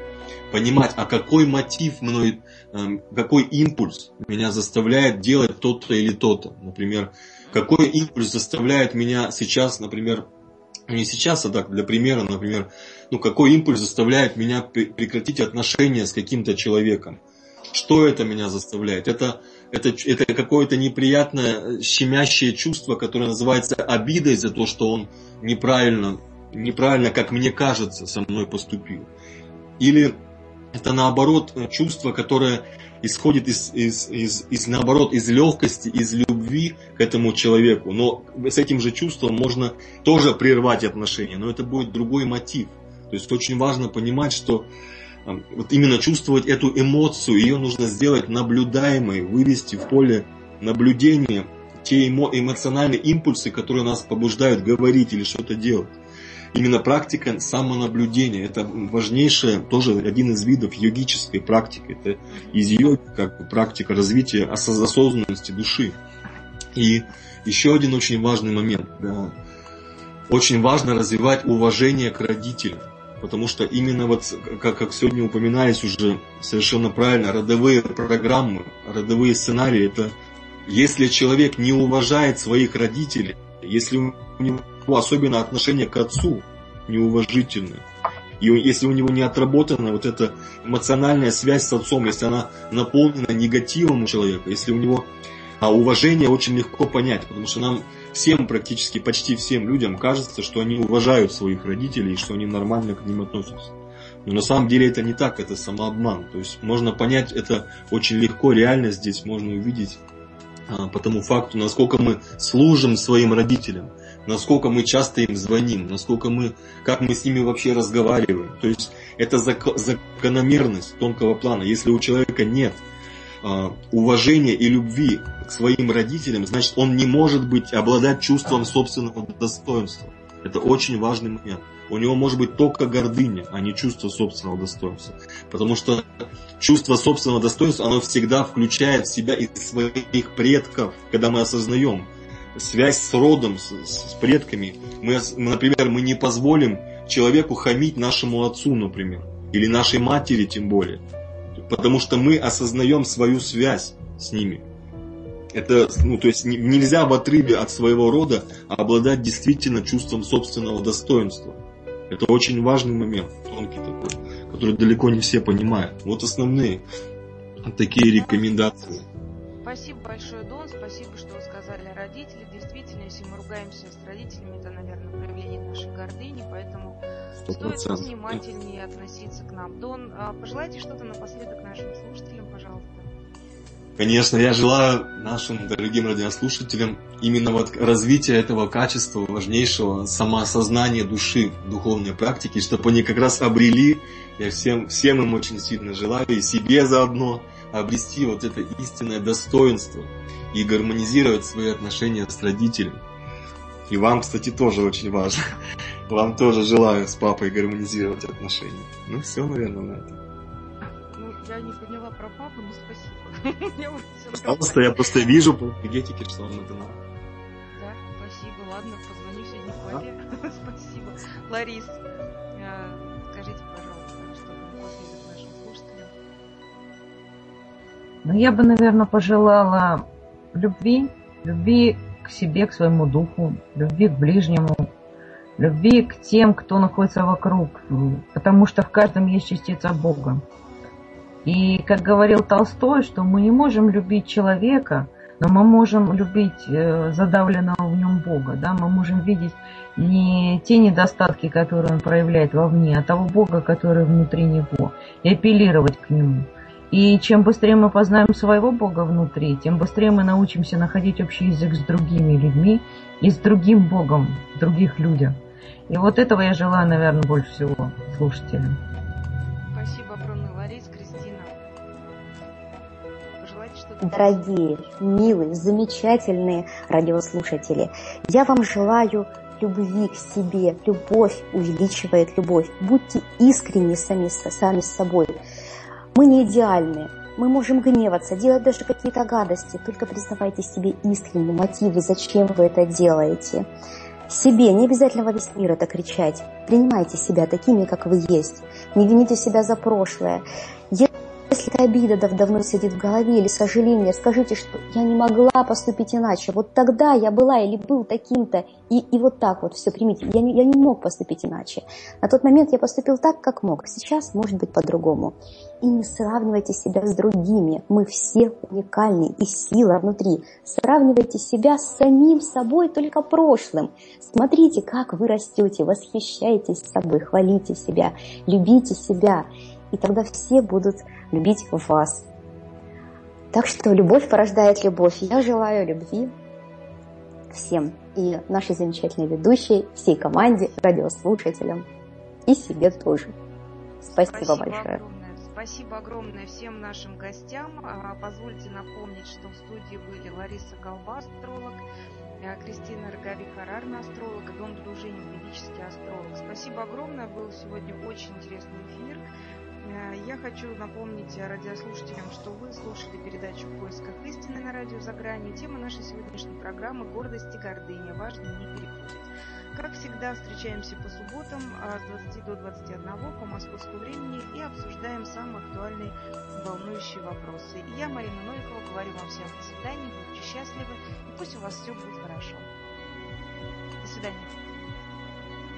Понимать, а какой мотив мной, эм, какой импульс меня заставляет делать то-то или то-то. Например, какой импульс заставляет меня сейчас, например, не сейчас, а так, для примера, например, ну, какой импульс заставляет меня прекратить отношения с каким-то человеком? Что это меня заставляет? Это, это, это какое-то неприятное, щемящее чувство, которое называется обидой за то, что он неправильно, неправильно, как мне кажется, со мной поступил. Или это наоборот чувство, которое исходит из, из, из, из, наоборот, из легкости, из любви к этому человеку. Но с этим же чувством можно тоже прервать отношения, но это будет другой мотив. То есть очень важно понимать, что вот именно чувствовать эту эмоцию, ее нужно сделать наблюдаемой, вывести в поле наблюдения те эмо, эмоциональные импульсы, которые нас побуждают говорить или что-то делать именно практика самонаблюдения. Это важнейшая, тоже один из видов йогической практики. Это из йоги, как практика развития осознанности души. И еще один очень важный момент. Да. Очень важно развивать уважение к родителям. Потому что именно вот, как, как сегодня упоминались уже совершенно правильно, родовые программы, родовые сценарии, это если человек не уважает своих родителей, если у него особенно отношение к отцу неуважительное, и если у него не отработана вот эта эмоциональная связь с отцом, если она наполнена негативом у человека, если у него а уважение очень легко понять, потому что нам всем, практически почти всем людям кажется, что они уважают своих родителей и что они нормально к ним относятся. Но на самом деле это не так, это самообман. То есть можно понять это очень легко, реально здесь можно увидеть а, по тому факту, насколько мы служим своим родителям, насколько мы часто им звоним, насколько мы, как мы с ними вообще разговариваем. То есть это закономерность тонкого плана. Если у человека нет а, уважения и любви к своим родителям, значит он не может быть обладать чувством собственного достоинства. Это очень важный момент. У него может быть только гордыня, а не чувство собственного достоинства. Потому что чувство собственного достоинства, оно всегда включает в себя и своих предков, когда мы осознаем связь с родом, с, с предками. Мы, например, мы не позволим человеку хамить нашему отцу, например, или нашей матери тем более. Потому что мы осознаем свою связь с ними. Это, ну, то есть нельзя в отрыве от своего рода обладать действительно чувством собственного достоинства. Это очень важный момент, тонкий такой, который далеко не все понимают. Вот основные такие рекомендации. Спасибо большое, Дон. Спасибо, что вы сказали о родителях. Действительно, если мы ругаемся с родителями, это, наверное, проявление нашей гордыни, поэтому 100%. стоит внимательнее относиться к нам. Дон, а пожелайте что-то напоследок нашим. Конечно, я желаю нашим дорогим радиослушателям именно вот развития этого качества, важнейшего самоосознания души в духовной практике, чтобы они как раз обрели, я всем, всем им очень сильно желаю, и себе заодно, обрести вот это истинное достоинство и гармонизировать свои отношения с родителями. И вам, кстати, тоже очень важно. Вам тоже желаю с папой гармонизировать отношения. Ну, все, наверное, на этом. Ну, я не поняла про папу, но спасибо. Пожалуйста, я просто вижу по энергетике, что вам это надо. Да, спасибо. Ладно, позвоню сегодня в главе. Спасибо. Ларис, э, скажите, пожалуйста, что вы напоследок нашим слушателям? Ну, я бы, наверное, пожелала любви, любви к себе, к своему духу, любви к ближнему, любви к тем, кто находится вокруг, потому что в каждом есть частица Бога. И, как говорил Толстой, что мы не можем любить человека, но мы можем любить э, задавленного в нем Бога. Да? Мы можем видеть не те недостатки, которые он проявляет вовне, а того Бога, который внутри него, и апеллировать к нему. И чем быстрее мы познаем своего Бога внутри, тем быстрее мы научимся находить общий язык с другими людьми и с другим Богом других людях. И вот этого я желаю, наверное, больше всего слушателям. Дорогие, милые, замечательные радиослушатели, я вам желаю любви к себе. Любовь увеличивает любовь. Будьте искренни сами, сами с собой. Мы не идеальны. Мы можем гневаться, делать даже какие-то гадости. Только признавайте себе искренние мотивы, зачем вы это делаете. Себе, не обязательно во весь мир это кричать. Принимайте себя такими, как вы есть. Не вините себя за прошлое. Если эта обида дав давно сидит в голове или сожаление, скажите, что я не могла поступить иначе. Вот тогда я была или был таким-то, и, и вот так вот все примите. Я не, я не мог поступить иначе. На тот момент я поступил так, как мог. Сейчас может быть по-другому. И не сравнивайте себя с другими. Мы все уникальны, и сила внутри. Сравнивайте себя с самим собой, только прошлым. Смотрите, как вы растете, восхищайтесь собой, хвалите себя, любите себя. И тогда все будут любить вас. Так что любовь порождает любовь. Я желаю любви всем. И нашей замечательной ведущей, всей команде, радиослушателям. И себе тоже. Спасибо, Спасибо большое. Огромное. Спасибо огромное всем нашим гостям. А, позвольте напомнить, что в студии были Лариса Голба, астролог, а, Кристина Роговик, Харарна, астролог, и Дон Дружинин, ведический астролог. Спасибо огромное. Был сегодня очень интересный эфир. Э, я хочу напомнить радиослушателям, что вы слушали передачу «В поисках истины» на радио «За грани». Тема нашей сегодняшней программы «Гордость и гордыня. Важно не перепутать». Как всегда, встречаемся по субботам а, с 20 до 21 по московскому времени и обсуждаем самые актуальные волнующие вопросы. И я, Марина Новикова, говорю вам всем до свидания, будьте счастливы, и пусть у вас все будет хорошо. До свидания.